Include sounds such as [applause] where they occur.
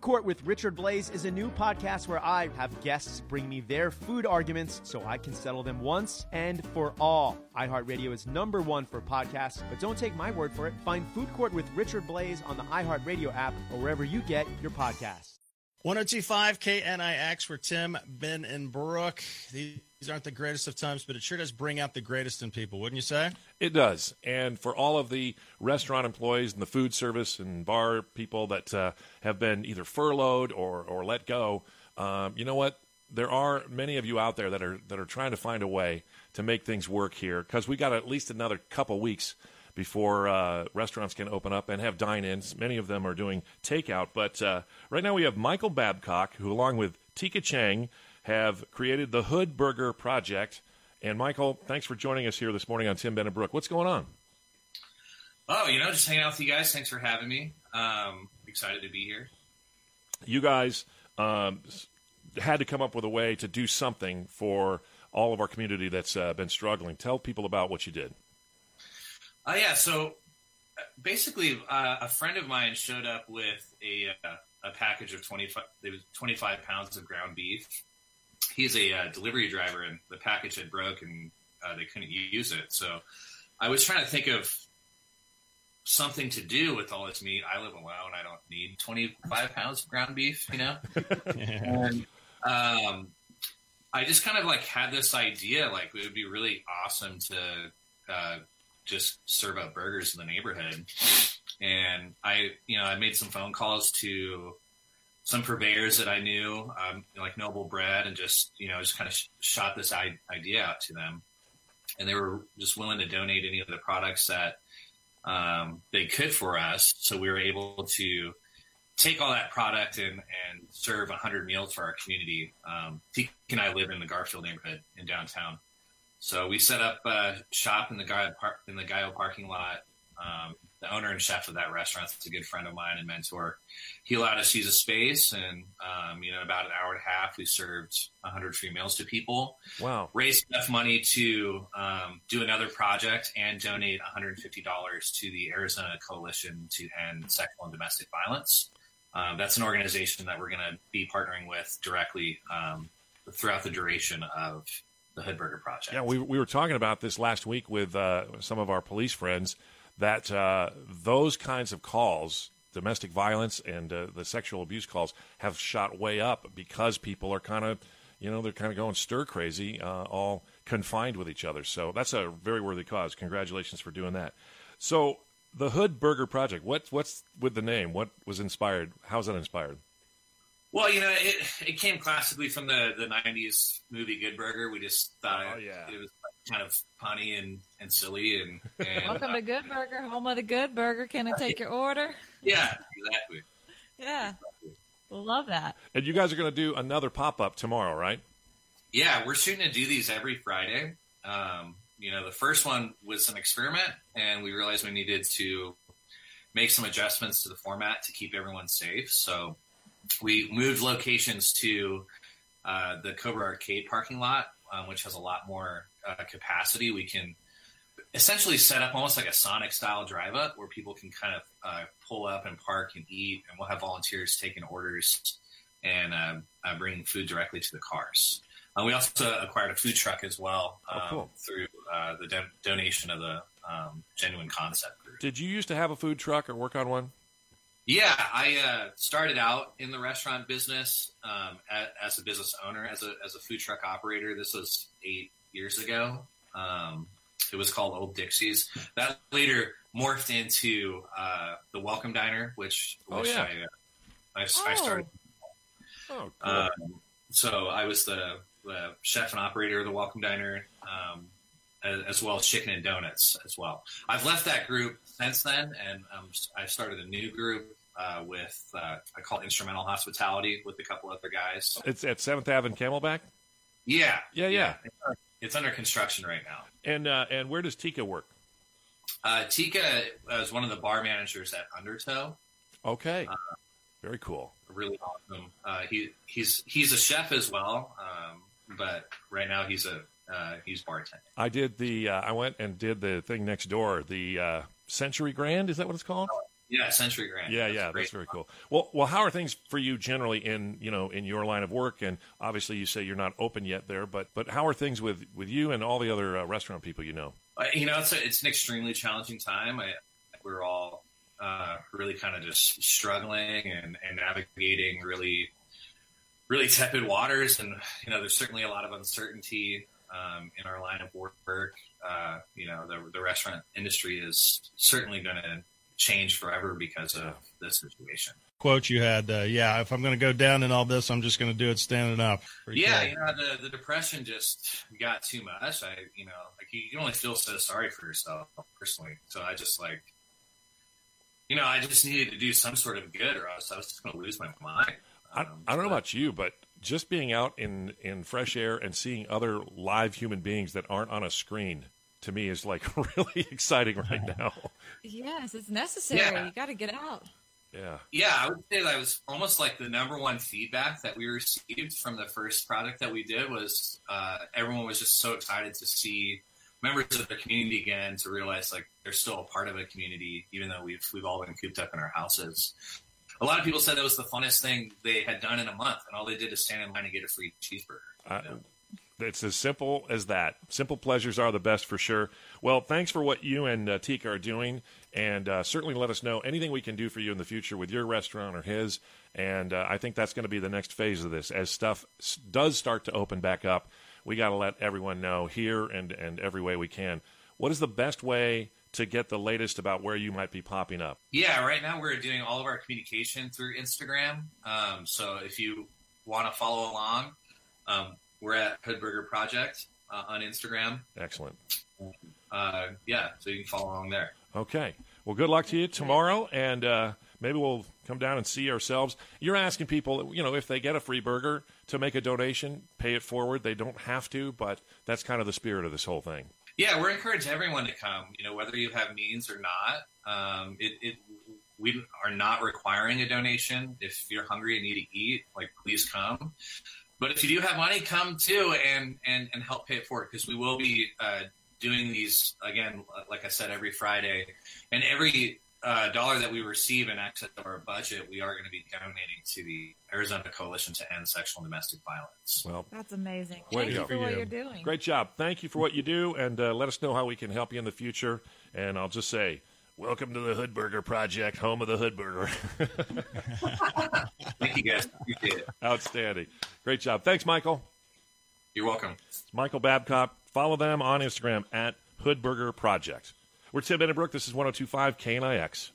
Food Court with Richard Blaze is a new podcast where I have guests bring me their food arguments so I can settle them once and for all. iHeartRadio is number one for podcasts, but don't take my word for it. Find Food Court with Richard Blaze on the iHeartRadio app or wherever you get your podcasts. 1025 KNIX, where Tim, Ben, and Brooke. These aren't the greatest of times, but it sure does bring out the greatest in people, wouldn't you say? It does. And for all of the restaurant employees and the food service and bar people that uh, have been either furloughed or, or let go, um, you know what? There are many of you out there that are that are trying to find a way to make things work here because we got at least another couple weeks before uh, restaurants can open up and have dine-ins. Many of them are doing takeout, but uh, right now we have Michael Babcock, who, along with Tika Chang, have created the Hood Burger Project. And Michael, thanks for joining us here this morning on Tim Ben Brooke. What's going on? Oh, you know, just hanging out with you guys. Thanks for having me. Um, excited to be here. You guys um, had to come up with a way to do something for all of our community that's uh, been struggling. Tell people about what you did. Uh, yeah, so uh, basically, uh, a friend of mine showed up with a, uh, a package of 25, It was 25 pounds of ground beef. He's a uh, delivery driver, and the package had broke, and uh, they couldn't use it. So I was trying to think of something to do with all this meat. I live alone; I don't need 25 pounds of ground beef, you know. [laughs] and um, I just kind of like had this idea, like it would be really awesome to just serve up burgers in the neighborhood. And I, you know, I made some phone calls to some purveyors that I knew, um, like Noble Bread, and just, you know, just kind of sh- shot this I- idea out to them. And they were just willing to donate any of the products that um, they could for us. So we were able to take all that product and, and serve 100 meals for our community. Um, and I live in the Garfield neighborhood in downtown. So we set up a shop in the Gaio, park, in the Gaio parking lot. Um, the owner and chef of that restaurant is a good friend of mine and mentor. He allowed us to use a space, and um, you know, about an hour and a half, we served 100 free meals to people. Wow! Raised enough money to um, do another project and donate 150 dollars to the Arizona Coalition to End Sexual and Domestic Violence. Um, that's an organization that we're going to be partnering with directly um, throughout the duration of the Hood Burger Project. Yeah, we, we were talking about this last week with uh, some of our police friends that uh, those kinds of calls, domestic violence and uh, the sexual abuse calls, have shot way up because people are kind of, you know, they're kind of going stir crazy, uh, all confined with each other. So that's a very worthy cause. Congratulations for doing that. So the Hood Burger Project, what, what's with the name? What was inspired? How's that inspired? Well, you know, it, it came classically from the, the 90s movie Good Burger. We just thought oh, yeah. it, was kind of punny and, and silly. And, and Welcome uh, to Good Burger, home of the Good Burger. Can I take your order? Yeah, exactly. [laughs] Yeah. Love that. And you guys are going to do another pop up tomorrow, right? Yeah, we're shooting to do these every Friday. Um, you know, the first one was an experiment, and we realized we needed to make some adjustments to the format to keep everyone safe. So we moved locations to uh, the Cobra Arcade parking lot, um, which has a lot more uh, capacity. We can essentially set up almost like a Sonic style drive up where people can kind of uh, pull up and park and eat, and we'll have volunteers taking orders and uh, uh, bringing food directly to the cars. Uh, we also acquired a food truck as well um, oh, cool. through the do- donation of the um, Genuine Concept Group. Did you used to have a food truck or work on one? Yeah, I uh, started out in the restaurant business um, as, as, a business owner, as a as a food truck operator. This was eight years ago. Um, it was called Old Dixie's. That later morphed into uh, the Welcome Diner, which, oh, which yeah. I, uh, I, I, started. Oh, cool. Um, so I was the, the, chef and operator of the Welcome Diner, um, as, as, well as Chicken and Donuts as well. I've left that group since then, and um, I've started a new group uh, with uh, I call it Instrumental Hospitality with a couple other guys. It's at Seventh Ave and Camelback. Yeah, yeah, yeah. yeah. It's under construction right now. And uh, and where does Tika work? Uh, Tika is one of the bar managers at Undertow. Okay, uh, very cool. Really awesome. Uh, he he's he's a chef as well, um, but right now he's a uh, he's bartending. I did the I went and did the thing next door, the Century Grand. Is that what it's called? Yeah, Century Grand. Yeah, That's yeah, that's very cool. Well, well, how are things for you generally in you know in your line of work? And obviously, you say you're not open yet there, but but how are things with with you and all the other uh, restaurant people you know? Uh, You know, it's a, it's an extremely challenging time. I, we're all uh, really kind of just struggling and, and navigating really, really tepid waters, and you know, there's certainly a lot of uncertainty um, in our line of work. Uh, you know, the the restaurant industry is certainly going to change forever because of this situation. Quote you had, uh, yeah, if I'm going to go down in all this, I'm just going to do it standing up. Pretty yeah, cool. you know, the, the depression just got too much. I, you know, like you, you only feel so sorry for yourself personally. So I just like, you know, I just needed to do some sort of good, or else I was just going to lose my mind. I, Um, I don't know about you, but just being out in in fresh air and seeing other live human beings that aren't on a screen to me is like [laughs] really exciting right now. Yes, it's necessary. Yeah. You got to get out. Yeah. Yeah, I would say that was almost like the number one feedback that we received from the first product that we did was uh, everyone was just so excited to see members of the community again to realize like they're still a part of a community even though we've we've all been cooped up in our houses. A lot of people said that was the funnest thing they had done in a month, and all they did is stand in line and get a free cheeseburger. I, you know? It's as simple as that. Simple pleasures are the best for sure. Well, thanks for what you and uh, are doing, and uh, certainly let us know anything we can do for you in the future with your restaurant or his. And uh, I think that's going to be the next phase of this. As stuff s- does start to open back up, we got to let everyone know here and, and every way we can. What is the best way to get the latest about where you might be popping up? Yeah, right now we're doing all of our communication through Instagram. Um, so if you want to follow along, um, we're at Hoodburger Project uh, on Instagram. Excellent. Uh, yeah, so you can follow along there. Okay. Well, good luck to you tomorrow, and uh, maybe we'll come down and see ourselves. You're asking people, you know, if they get a free burger to make a donation, pay it forward. They don't have to, but that's kind of the spirit of this whole thing. Yeah, we're encouraging everyone to come. You know, whether you have means or not. Um, it, it we are not requiring a donation. If you're hungry and need to eat, like please come. But if you do have money, come too and and and help pay it forward because we will be uh, doing these again. Like I said, every Friday, and every uh, dollar that we receive in excess of our budget, we are going to be donating to the Arizona Coalition to End Sexual and Domestic Violence. Well, That's amazing. Way to Thank go. you for what you. you're doing. great job. Thank you for what you do, and uh, let us know how we can help you in the future. And I'll just say, welcome to the Hood Burger Project, home of the Hood Burger. [laughs] Thank you guys. Appreciate it. Outstanding. Great job. Thanks, Michael. You're welcome. It's Michael Babcock. Follow them on Instagram at Hood Burger Project. We're Tim Innenbrook. This is 1025 KNIX.